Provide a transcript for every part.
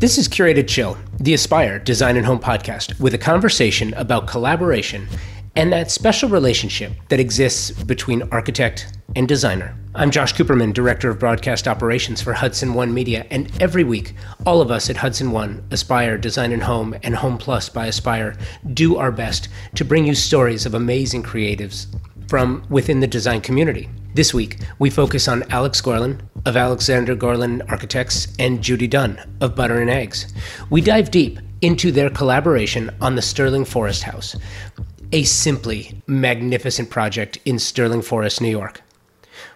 This is Curated Chill, the Aspire Design and Home podcast, with a conversation about collaboration and that special relationship that exists between architect and designer. I'm Josh Cooperman, Director of Broadcast Operations for Hudson One Media, and every week, all of us at Hudson One, Aspire, Design and Home, and Home Plus by Aspire do our best to bring you stories of amazing creatives from within the design community. This week, we focus on Alex Gorlin of Alexander Gorlin Architects and Judy Dunne of Butter and Eggs. We dive deep into their collaboration on the Sterling Forest House, a simply magnificent project in Sterling Forest, New York.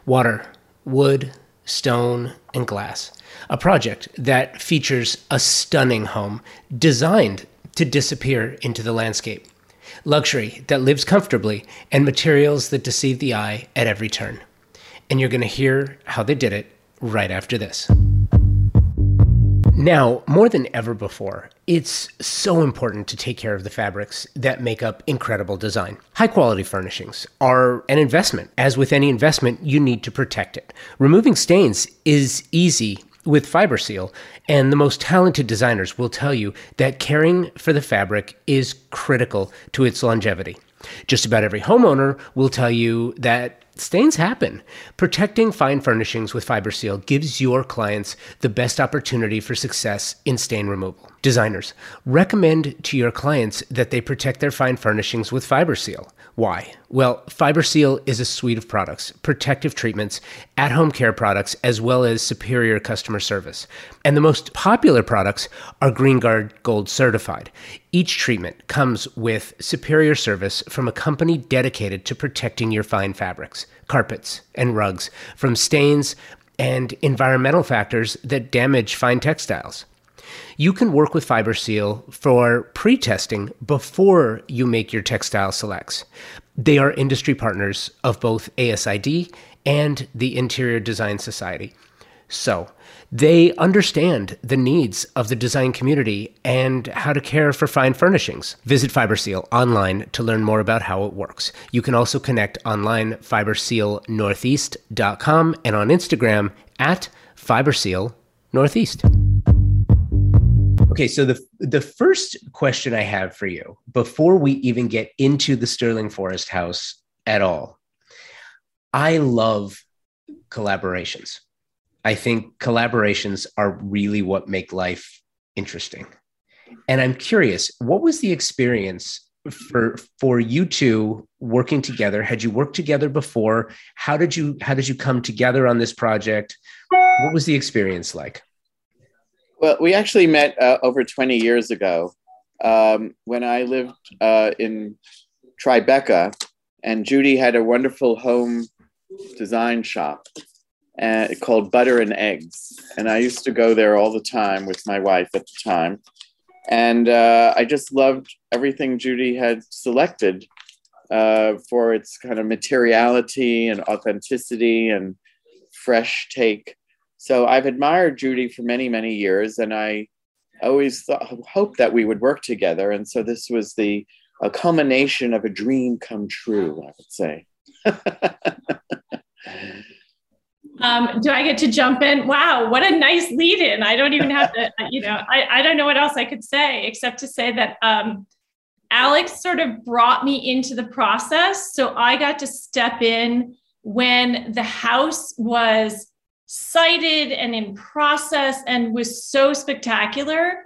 Water, wood, stone, and glass. A project that features a stunning home designed to disappear into the landscape. Luxury that lives comfortably and materials that deceive the eye at every turn. And you're going to hear how they did it right after this. Now, more than ever before, it's so important to take care of the fabrics that make up incredible design. High quality furnishings are an investment. As with any investment, you need to protect it. Removing stains is easy with FiberSeal, and the most talented designers will tell you that caring for the fabric is critical to its longevity. Just about every homeowner will tell you that Stains happen. Protecting fine furnishings with FiberSeal gives your clients the best opportunity for success in stain removal. Designers, recommend to your clients that they protect their fine furnishings with FiberSeal. Why? Well, FiberSeal is a suite of products, protective treatments, at home care products, as well as superior customer service. And the most popular products are GreenGuard Gold certified. Each treatment comes with superior service from a company dedicated to protecting your fine fabrics, carpets, and rugs from stains and environmental factors that damage fine textiles you can work with FiberSeal for pre testing before you make your textile selects. They are industry partners of both ASID and the Interior Design Society. So, they understand the needs of the design community and how to care for fine furnishings. Visit FiberSeal online to learn more about how it works. You can also connect online fibersealnortheast.com and on Instagram at fibersealnortheast. Okay, so the the first question I have for you before we even get into the Sterling Forest House at all, I love collaborations. I think collaborations are really what make life interesting. And I'm curious, what was the experience for for you two working together? Had you worked together before? How did you how did you come together on this project? What was the experience like? Well, we actually met uh, over 20 years ago um, when I lived uh, in Tribeca, and Judy had a wonderful home design shop uh, called Butter and Eggs. And I used to go there all the time with my wife at the time. And uh, I just loved everything Judy had selected uh, for its kind of materiality and authenticity and fresh take. So I've admired Judy for many, many years, and I always thought, hoped that we would work together. And so this was the a culmination of a dream come true, I would say. um, do I get to jump in? Wow, what a nice lead in. I don't even have to, you know, I, I don't know what else I could say except to say that um, Alex sort of brought me into the process. So I got to step in when the house was sited and in process and was so spectacular.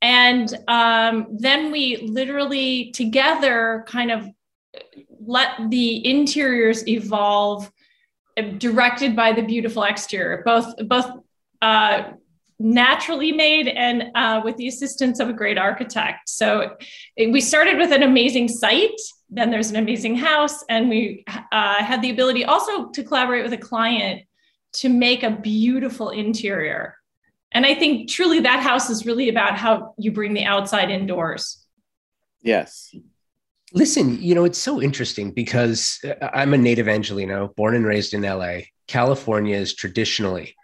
And um, then we literally together kind of let the interiors evolve, uh, directed by the beautiful exterior, both both uh, naturally made and uh, with the assistance of a great architect. So it, we started with an amazing site. Then there's an amazing house, and we uh, had the ability also to collaborate with a client to make a beautiful interior. And I think truly that house is really about how you bring the outside indoors. Yes. Listen, you know, it's so interesting because uh, I'm a native Angelino, born and raised in LA. California is traditionally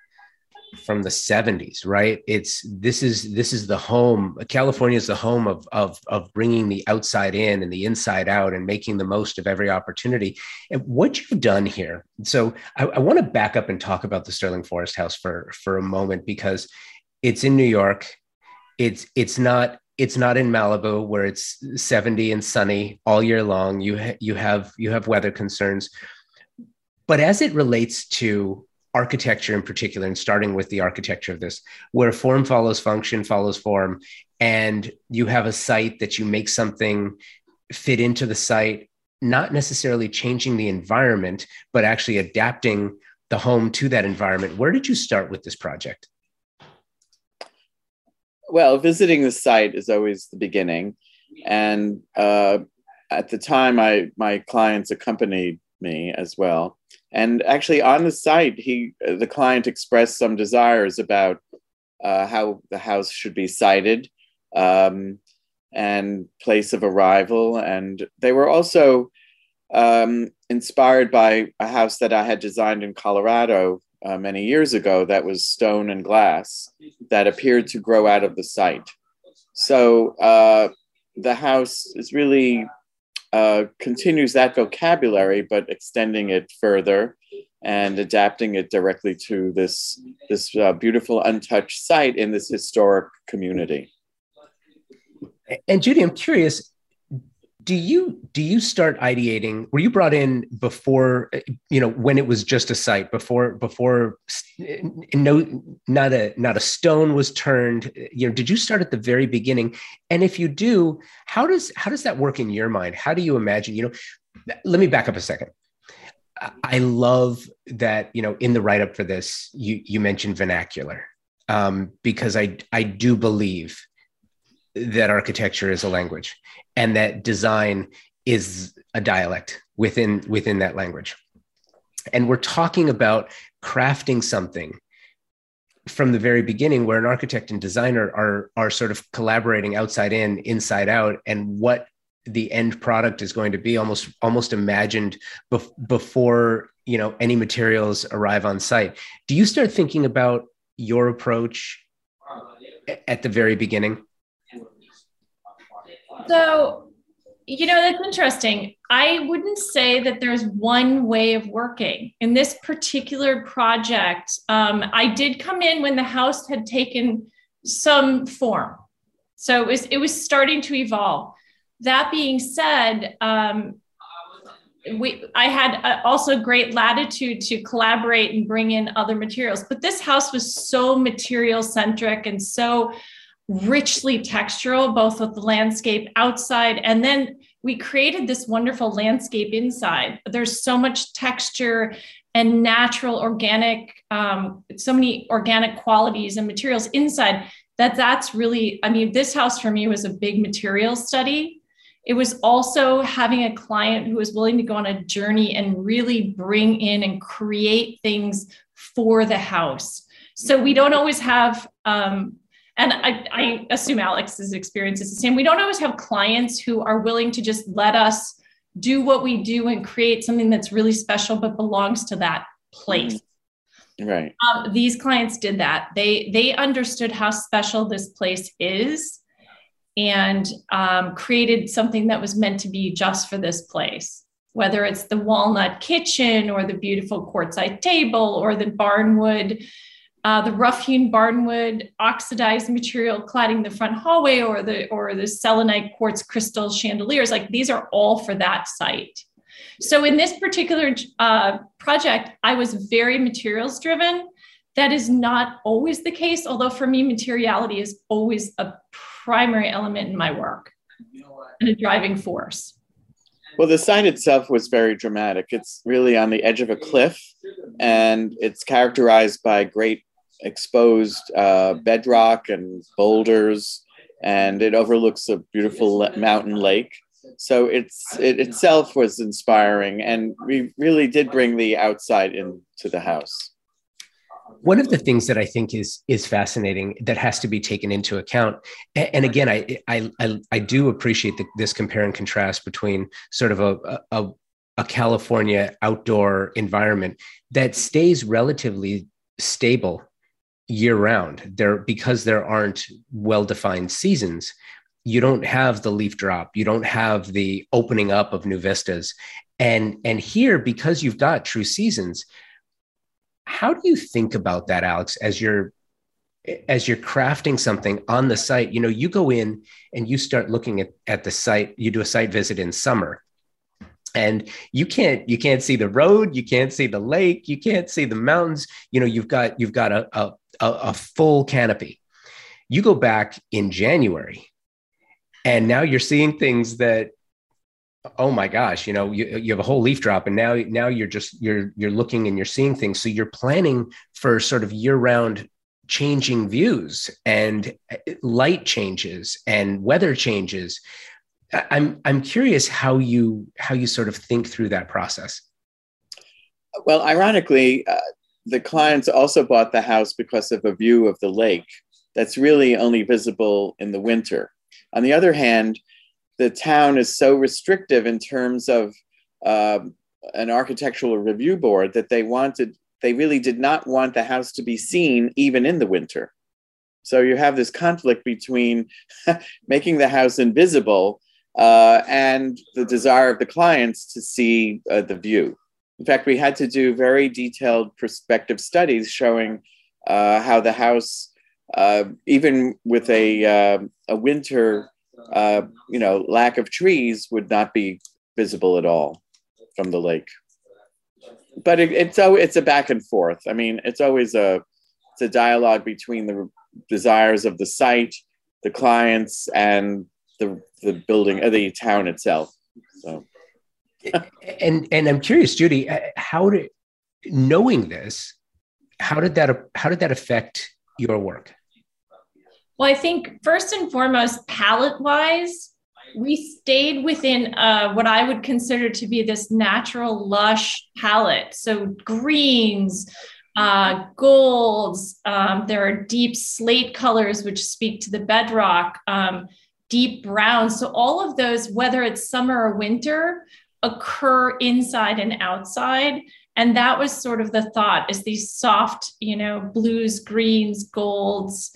from the 70s right? It's this is this is the home california is the home of of of bringing the outside in and the inside out and making the most of every opportunity. And what you've done here so i, I want to back up and talk about the sterling forest house for for a moment because it's in new york. It's it's not it's not in Malibu where it's 70 and sunny all year long. You ha- you have you have weather concerns, but as it relates to architecture in particular, and starting with the architecture of this, where form follows function follows form, and you have a site that you make something fit into the site, not necessarily changing the environment, but actually adapting the home to that environment. Where did you start with this project? Well, visiting the site is always the beginning, and uh, at the time, I my clients accompanied me as well. And actually, on the site, he the client expressed some desires about uh, how the house should be sited um, and place of arrival, and they were also um, inspired by a house that I had designed in Colorado uh, many years ago that was stone and glass that appeared to grow out of the site. So uh, the house is really uh, continues that vocabulary, but extending it further and adapting it directly to this this uh, beautiful untouched site in this historic community. And Judy, I'm curious, do you do you start ideating were you brought in before you know when it was just a site before before no not a not a stone was turned? You know did you start at the very beginning? And if you do how does how does that work in your mind? How do you imagine you know let me back up a second. I love that you know in the write up for this you you mentioned vernacular um, because i i do believe that architecture is a language and that design is a dialect within within that language. And we're talking about crafting something from the very beginning where an architect and designer are are sort of collaborating outside in inside out and what the end product is going to be almost almost imagined bef- before you know any materials arrive on site. Do you start thinking about your approach at the very beginning so, you know, that's interesting. I wouldn't say that there's one way of working. In this particular project, um, I did come in when the house had taken some form. So it was it was starting to evolve. That being said, um, we I had uh, also great latitude to collaborate and bring in other materials. But this house was so material centric and so richly textural, both with the landscape outside and then we created this wonderful landscape inside. There's so much texture and natural organic, um, so many organic qualities and materials inside that that's really, I mean, this house for me was a big material study. It was also having a client who was willing to go on a journey and really bring in and create things for the house. So we don't always have um, and I, I assume Alex's experience is the same. We don't always have clients who are willing to just let us do what we do and create something that's really special but belongs to that place. Right. Um, these clients did that. They they understood how special this place is, and um, created something that was meant to be just for this place. Whether it's the walnut kitchen or the beautiful quartzite table or the barnwood uh, the rough hewn barnwood oxidized material cladding the front hallway or the or the selenite quartz crystal chandeliers like these are all for that site. So in this particular uh, project i was very materials driven. That is not always the case although for me materiality is always a primary element in my work and a driving force. Well, the site itself was very dramatic. It's really on the edge of a cliff, and it's characterized by great exposed uh, bedrock and boulders, and it overlooks a beautiful mountain lake. So it's it itself was inspiring, and we really did bring the outside into the house. One of the things that I think is is fascinating that has to be taken into account, and, and again, I, I I I do appreciate the, this compare and contrast between sort of a, a a California outdoor environment that stays relatively stable year round there because there aren't well defined seasons you don't have the leaf drop you don't have the opening up of new vistas. And and here because you've got true seasons how do you think about that alex as you're as you're crafting something on the site? You know you go in and you start looking at, at the site you do a site visit in summer. And you can't you can't see the road you can't see the lake you can't see the mountains. You know you've got you've got a, a, a full canopy. You go back in january and now you're seeing things that oh my gosh you know you, you have a whole leaf drop and now now you're just you're you're looking and you're seeing things. So you're planning for sort of year round changing views and uh, light changes and weather changes. I'm i'm curious how you how you sort of think through that process. Well ironically uh, the clients also bought the house because of a view of the lake that's really only visible in the winter. On the other hand the town is so restrictive in terms of uh, an architectural review board that they wanted they really did not want the house to be seen even in the winter. So you have this conflict between making the house invisible uh, and the desire of the clients to see uh, the view in fact we had to do very detailed prospective studies showing uh, how the house uh, even with a, uh, a winter uh, you know, lack of trees would not be visible at all from the lake. But it, it's it's a back and forth. I mean, it's always a it's a dialogue between the desires of the site, the clients, and the the building, uh, the town itself. So, and and I'm curious, Judy, uh, how did knowing this, how did that how did that affect your work? Well, I think first and foremost, palette wise, we stayed within uh, what I would consider to be this natural, lush palette. So greens, uh, golds, um, there are deep slate colors which speak to the bedrock, um, deep browns. So all of those, whether it's summer or winter, occur inside and outside. And that was sort of the thought is these soft, you know, blues, greens, golds,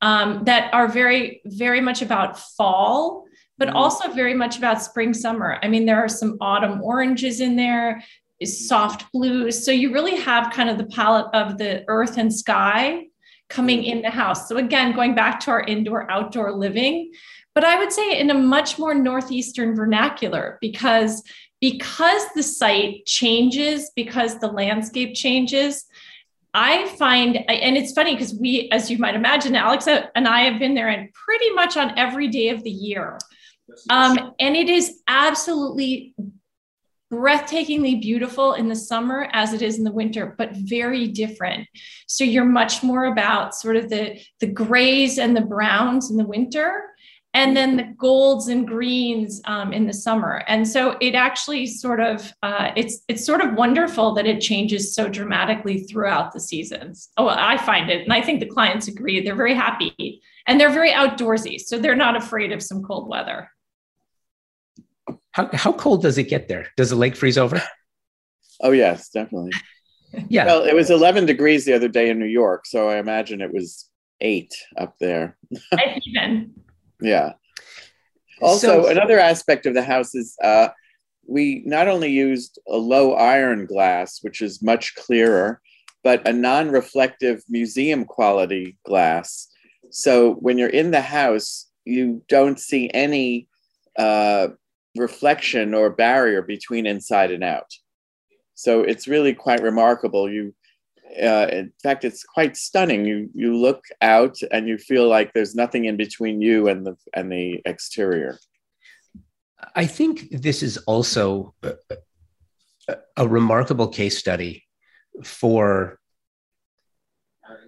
um, that are very, very much about fall, but mm-hmm. also very much about spring, summer. I mean, there are some autumn oranges in there, soft blues. So you really have kind of the palette of the earth and sky coming mm-hmm. in the house. So again, going back to our indoor outdoor living, but I would say in a much more northeastern vernacular because because the site changes because the landscape changes I find, and it's funny because we, as you might imagine, Alex and I have been there and pretty much on every day of the year. Um, and it is absolutely breathtakingly beautiful in the summer as it is in the winter, but very different. So you're much more about sort of the, the grays and the browns in the winter and then the golds and greens um, in the summer. And so it actually sort of uh, it's it's sort of wonderful that it changes so dramatically throughout the seasons. Oh, I find it, and I think the clients agree. They're very happy, and they're very outdoorsy, so they're not afraid of some cold weather. How how cold does it get there? Does the lake freeze over? Oh yes, definitely. yeah. Well, it was 11 degrees the other day in New York, so I imagine it was eight up there. even. Yeah. Also, so, another aspect of the house is uh, we not only used a low iron glass, which is much clearer, but a non reflective museum quality glass. So when you're in the house, you don't see any uh, reflection or barrier between inside and out. So it's really quite remarkable. You uh, in fact, it's quite stunning. You you look out and you feel like there's nothing in between you and the and the exterior. I think this is also a, a remarkable case study for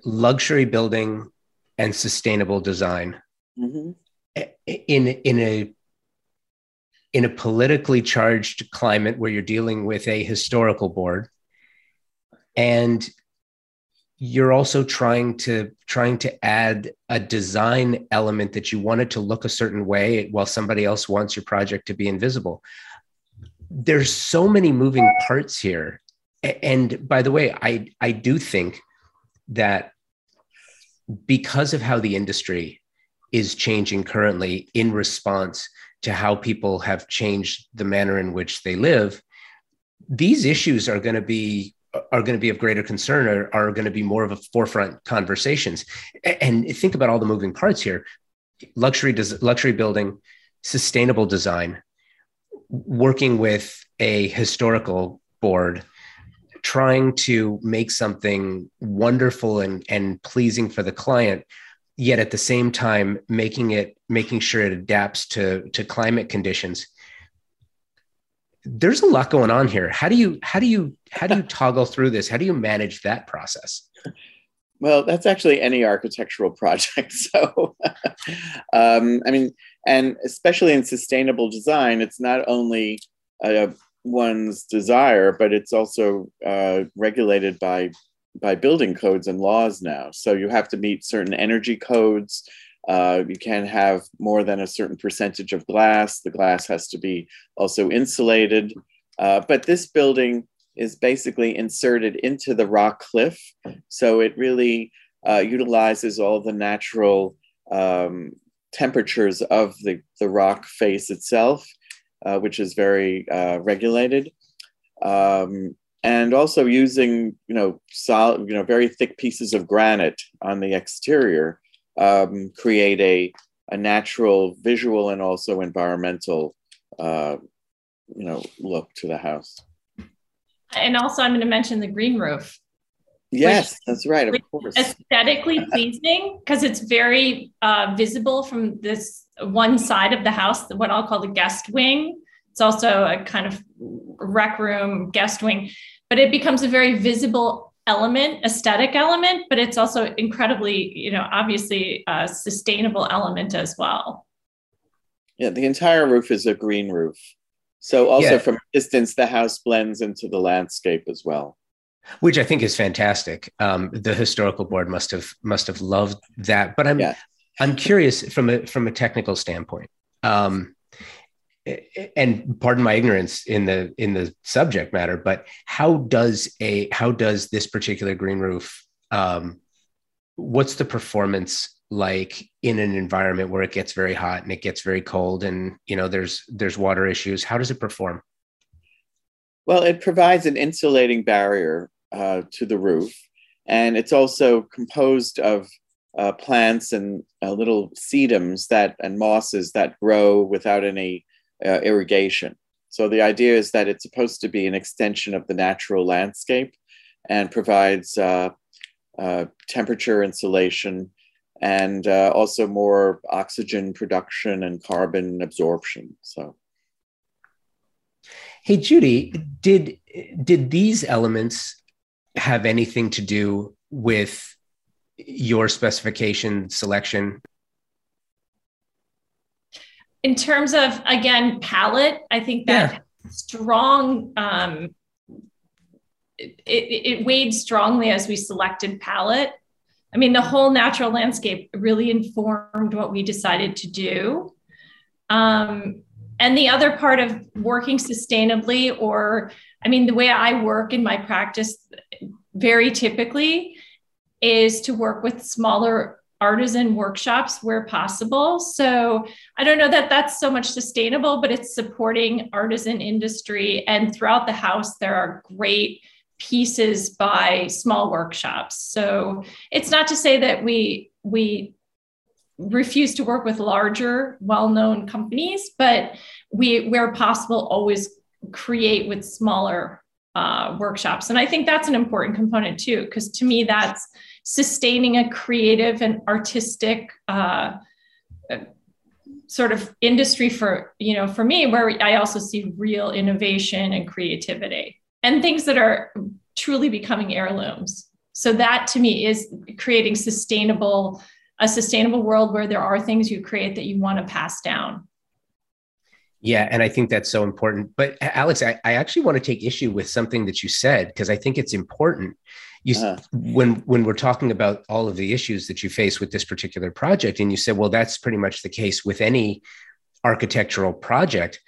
luxury building and sustainable design mm-hmm. in in a in a politically charged climate where you're dealing with a historical board. And you're also trying to trying to add a design element that you want it to look a certain way while somebody else wants your project to be invisible. There's so many moving parts here. And by the way i i do think that because of how the industry is changing currently in response to how people have changed the manner in which they live these issues are going to be are going to be of greater concern are, are going to be more of a forefront conversations. And think about all the moving parts here. Luxury does luxury building sustainable design working with a historical board trying to make something wonderful and, and pleasing for the client yet at the same time making it making sure it adapts to to climate conditions. There's a lot going on here. How do you how do you how do you toggle through this? How do you manage that process? Well that's actually any architectural project. So um, i mean and especially in sustainable design it's not only uh, one's desire but it's also uh, regulated by by building codes and laws now. So you have to meet certain energy codes. Uh, you can't have more than a certain percentage of glass. The glass has to be also insulated. Uh, but this building is basically inserted into the rock cliff. So it really uh, utilizes all the natural um, temperatures of the, the rock face itself, uh, which is very uh, regulated. Um, and also using you know solid you know very thick pieces of granite on the exterior um, create a a natural visual and also environmental uh, you know look to the house. And also i'm going to mention the green roof. Yes which, that's right of course. aesthetically pleasing because it's very uh, visible from this one side of the house what i'll call the guest wing. It's also a kind of rec room guest wing but it becomes a very visible element aesthetic element but it's also incredibly you know obviously a sustainable element as well. Yeah the entire roof is a green roof. So also yeah. from distance the house blends into the landscape as well. Which i think is fantastic. Um, the historical board must have must have loved that but i'm yeah. i'm curious from a from a technical standpoint. Um, and pardon my ignorance in the in the subject matter but how does a how does this particular green roof um, what's the performance like in an environment where it gets very hot and it gets very cold and you know there's there's water issues? How does it perform? Well it provides an insulating barrier uh, to the roof and it's also composed of uh, plants and uh, little sedums that and mosses that grow without any uh, irrigation. So the idea is that it's supposed to be an extension of the natural landscape and provides uh, uh, temperature insulation and uh, also more oxygen production and carbon absorption. So, hey Judy, did did these elements have anything to do with your specification selection in terms of again palette, I think that yeah. strong um, it, it, it weighed strongly as we selected palette. I mean, the whole natural landscape really informed what we decided to do. Um, and the other part of working sustainably, or I mean, the way I work in my practice very typically is to work with smaller artisan workshops where possible. So I don't know that that's so much sustainable, but it's supporting artisan industry. And throughout the house, there are great pieces by small workshops. So it's not to say that we we refuse to work with larger, well-known companies, but we, where possible, always create with smaller uh, workshops. And I think that's an important component too, because to me, that's sustaining a creative and artistic uh, sort of industry for you know for me where i also see real innovation and creativity and things that are truly becoming heirlooms. So that to me is creating sustainable a sustainable world where there are things you create that you want to pass down. Yeah, and I think that's so important. But Alex, I, I actually want to take issue with something that you said because I think it's important you uh-huh. when when we're talking about all of the issues that you face with this particular project and you said well that's pretty much the case with any architectural project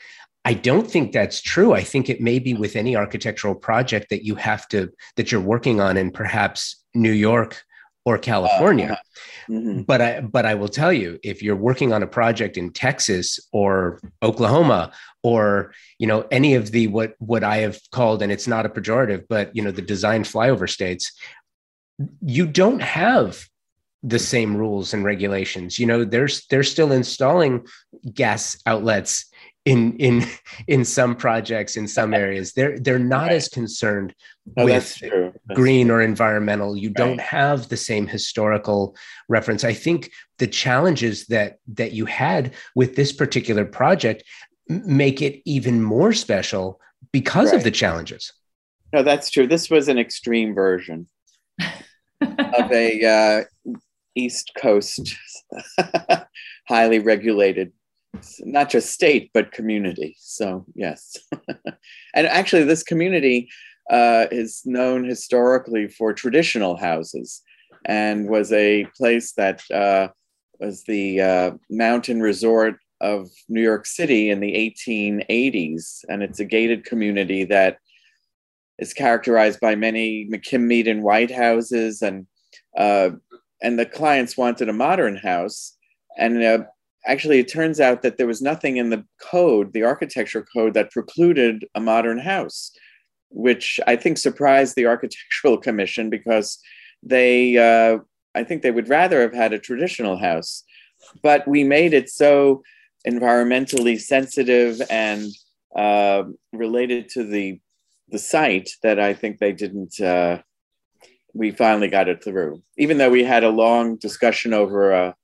i don't think that's true i think it may be with any architectural project that you have to that you're working on in perhaps new york or California. Uh, Mm-hmm. But I but I will tell you, if you're working on a project in Texas or Oklahoma or you know any of the what what I have called, and it's not a pejorative, but you know the design flyover states, you don't have the same rules and regulations. You know, there's they're still installing gas outlets in in in some projects in some areas they're they're not right. as concerned oh, with green or environmental. You right. don't have the same historical reference. I think the challenges that that you had with this particular project make it even more special because right. of the challenges. No that's true. This was an extreme version of a uh, east coast highly regulated not just state but community. So yes. And actually this community uh, is known historically for traditional houses and was a place that uh, was the uh, mountain resort of new york city in the 1880s and it's a gated community that is characterized by many McKim Mead and White houses and uh, and the clients wanted a modern house. And uh, actually, it turns out that there was nothing in the code, the architecture code, that precluded a modern house, which I think surprised the Architectural Commission because they, uh, I think they would rather have had a traditional house. But we made it so environmentally sensitive and uh, related to the the site that I think they didn't. Uh, we finally got it through, even though we had a long discussion over a,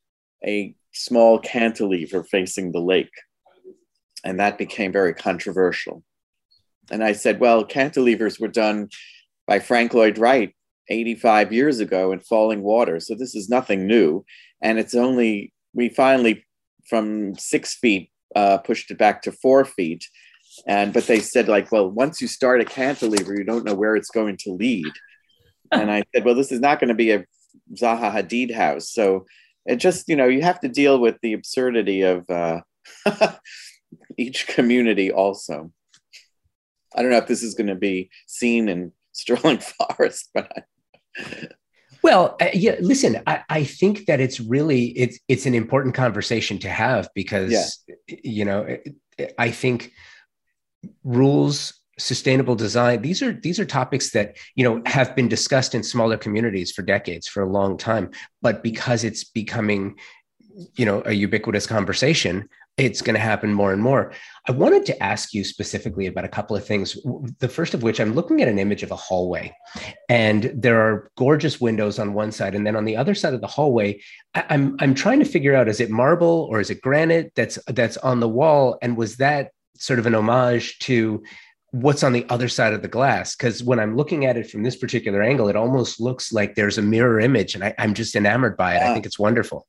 a small cantilever facing the lake. And that became very controversial. And I said, well, cantilevers were done by Frank Lloyd Wright 85 years ago in Fallingwater. So this is nothing new. And it's only, we finally, from six feet, uh, pushed it back to four feet. And, but they said, like, well, once you start a cantilever, you don't know where it's going to lead. and I said, well, this is not going to be a Zaha Hadid house. So it just you know you have to deal with the absurdity of uh, each community also i don't know if this is going to be seen in sterling forest but I... well uh, yeah listen I, I think that it's really it's it's an important conversation to have because yeah. you know i think rules sustainable design these are these are topics that you know have been discussed in smaller communities for decades for a long time. But because it's becoming you know a ubiquitous conversation it's going to happen more and more. I wanted to ask you specifically about a couple of things the first of which i'm looking at an image of a hallway and there are gorgeous windows on one side and then on the other side of the hallway i'm i'm trying to figure out is it marble or is it granite that's that's on the wall? And was that sort of an homage to what's on the other side of the glass. Because when i'm looking at it from this particular angle it almost looks like there's a mirror image and I, am just enamored by it. I think it's wonderful.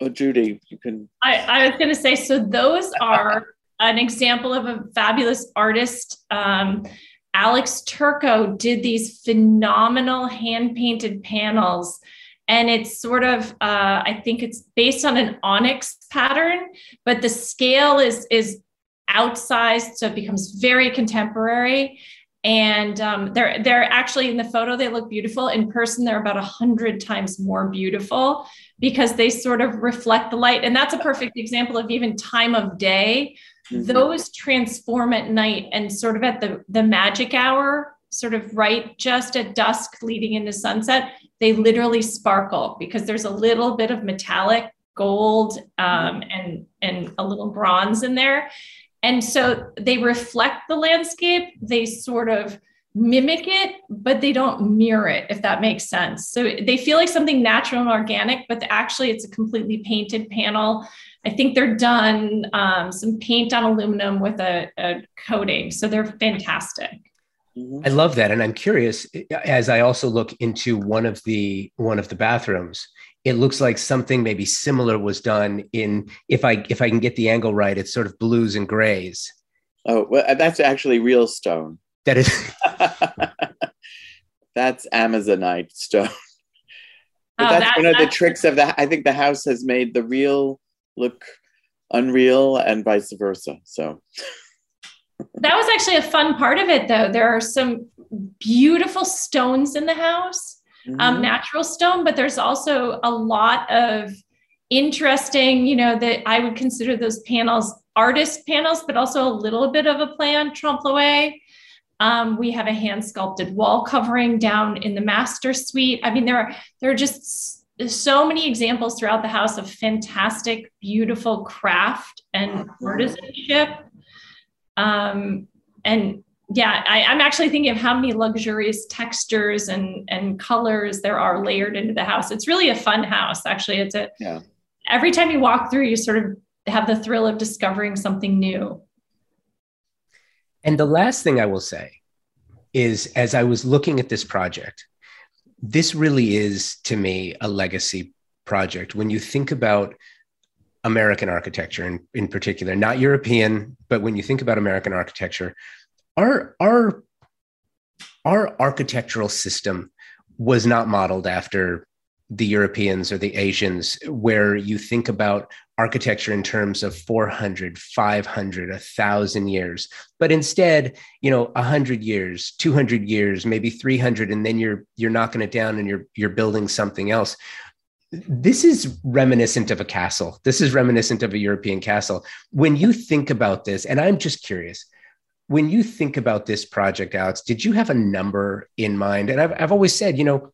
Oh judy you can i, I was going to say so those are an example of a fabulous artist. Um, alex turco did these phenomenal hand painted panels and it's sort of uh, i think it's based on an onyx pattern but the scale is is outsized, so it becomes very contemporary. And um, they're they're actually in the photo they look beautiful. In person, they're about a hundred times more beautiful because they sort of reflect the light. And that's a perfect example of even time of day. Mm-hmm. Those transform at night and sort of at the the magic hour, sort of right just at dusk, leading into sunset. They literally sparkle because there's a little bit of metallic gold um, and and a little bronze in there and so they reflect the landscape, they sort of mimic it, but they don't mirror it, if that makes sense. So they feel like something natural and organic, but actually it's a completely painted panel. I think they're done um, some paint on aluminum with a, a coating. So they're fantastic. I love that, and I'm curious as I also look into one of the one of the bathrooms it looks like something maybe similar was done in if i if i can get the angle right it's sort of blues and grays. Oh well uh, that's actually real stone. That is that's amazonite stone. But oh, that's that, one of the tricks of the i think the house has made the real look unreal and vice versa so. That was actually a fun part of it though. There are some beautiful stones in the house um, mm-hmm. natural stone, but there's also a lot of interesting, you know, that I would consider those panels artist panels, but also a little bit of a plan trompe um, we have a hand sculpted wall covering down in the master suite. I mean, there are there are just so many examples throughout the house of fantastic, beautiful craft and artisanship. Um, and yeah, I, am actually thinking of how many luxurious textures and and colors there are layered into the house. It's really a fun house. Actually, it's a yeah. Every time you walk through, you sort of have the thrill of discovering something new. And the last thing I will say is as I was looking at this project, this really is to me a legacy project. When you think about American architecture in, in particular, not European, but when you think about American architecture, our, our, our architectural system was not modeled after the Europeans or the Asians, where you think about architecture in terms of 400, 500, 1,000 years. But instead, you know, 100 years, 200 years, maybe 300, and then you're, you're knocking it down and you're, you're building something else. This is reminiscent of a castle. This is reminiscent of a European castle. When you think about this, and I'm just curious, when you think about this project, Alex, did you have a number in mind? And I've, I've always said, you know,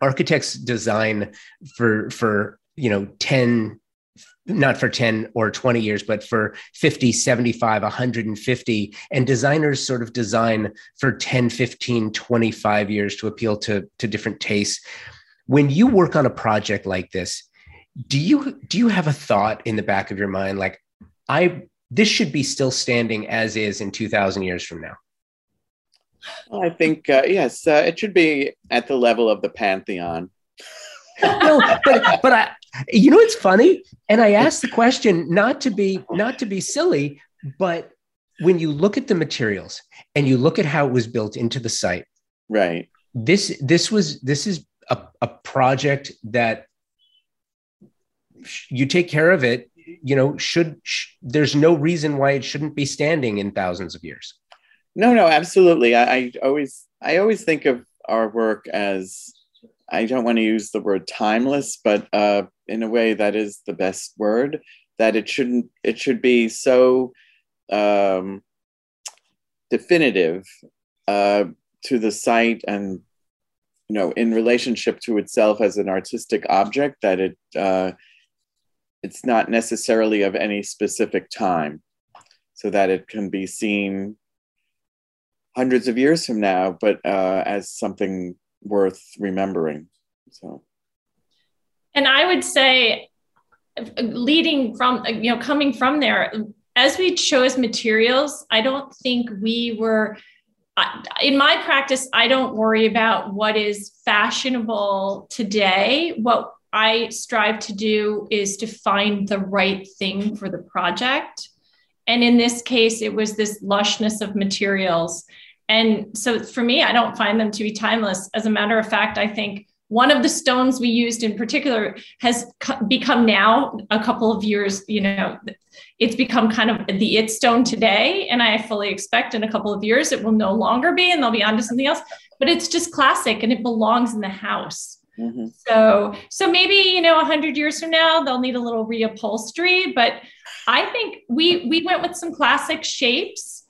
architects design for for you know 10 not for 10 or 20 years but for 50 75 150 and designers sort of design for 10 15 25 years to appeal to to different tastes when you work on a project like this do you do you have a thought in the back of your mind like i this should be still standing as is in 2000 years from now I think uh, yes, uh, it should be at the level of the pantheon. no, but but I, you know, it's funny, and I asked the question not to be not to be silly, but when you look at the materials and you look at how it was built into the site, right? This this was this is a, a project that you take care of it. You know, should sh- there's no reason why it shouldn't be standing in thousands of years. No, no, absolutely. I, I always I always think of our work as I don't want to use the word timeless, but uh, in a way that is the best word. That it shouldn't it should be so um, definitive uh, to the site and you know in relationship to itself as an artistic object that it uh, it's not necessarily of any specific time, so that it can be seen hundreds of years from now, but uh, as something worth remembering. So, and I would say, leading from you know coming from there, as we chose materials, I don't think we were. In my practice, I don't worry about what is fashionable today. What I strive to do is to find the right thing for the project. And in this case, it was this lushness of materials and so for me, I don't find them to be timeless. As a matter of fact, I think one of the stones we used in particular has become now a couple of years, you know, it's become kind of the it stone today. And I fully expect in a couple of years it will no longer be and they'll be onto something else. But it's just classic and it belongs in the house. Mm-hmm. So, so maybe you know, a hundred years from now, they'll need a little reupholstery. But I think we we went with some classic shapes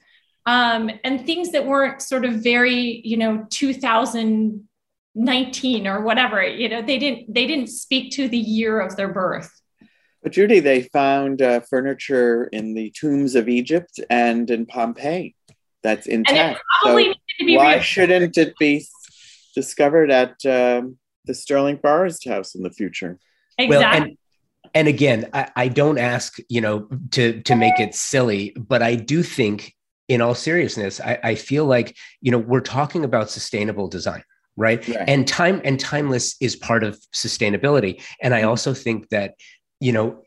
um, and things that weren't sort of very, you know, 2019 or whatever. You know, they didn't they didn't speak to the year of their birth. But Judy, they found uh, furniture in the tombs of Egypt and in Pompeii that's intact. So why shouldn't it be discovered at um, the Sterling Forest House in the future? Exactly. Well, and, and again, I, I, don't ask, you know, to to make it silly, but I do think in all seriousness, I, I feel like you know we're talking about sustainable design right? right? And time and timeless is part of sustainability. And I mm-hmm. also think that, you know,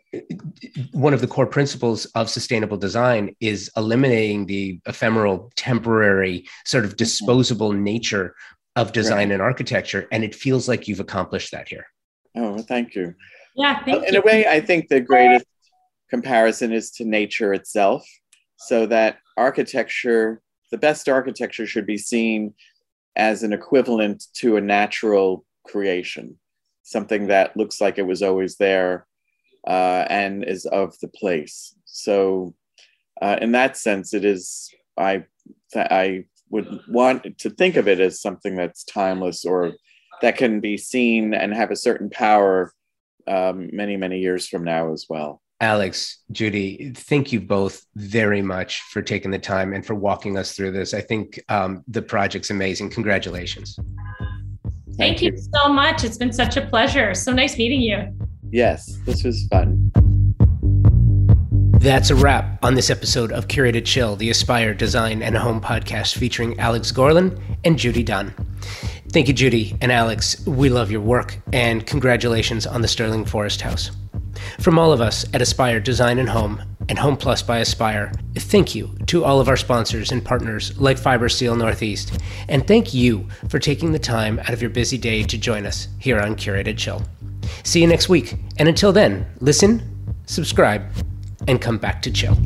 one of the core principles of sustainable design is eliminating the ephemeral, temporary, sort of mm-hmm. disposable nature of design right. and architecture. And it feels like you've accomplished that here. Oh, thank you. Yeah, thank In you. a way, I think the greatest comparison is to nature itself so that architecture, the best architecture should be seen as an equivalent to a natural creation, something that looks like it was always there uh, and is of the place. So, uh, in that sense, it is. I I would want to think of it as something that's timeless or that can be seen and have a certain power um, many many years from now as well. Alex, Judy, thank you both very much for taking the time and for walking us through this. I think um, the project's amazing. Congratulations. Thank, Thank you. you so much. It's been such a pleasure. So nice meeting you. Yes, this was fun. That's a wrap on this episode of Curated Chill, the Aspire Design and Home podcast featuring Alex Gorlin and Judy Dunne. Thank you, Judy and Alex. We love your work and congratulations on the Sterling Forest House. From all of us at Aspire Design and Home and Home Plus by Aspire, thank you to all of our sponsors and partners like Fiber Steel Northeast, and thank you for taking the time out of your busy day to join us here on Curated Chill. See you next week, and until then, listen, subscribe, and come back to chill.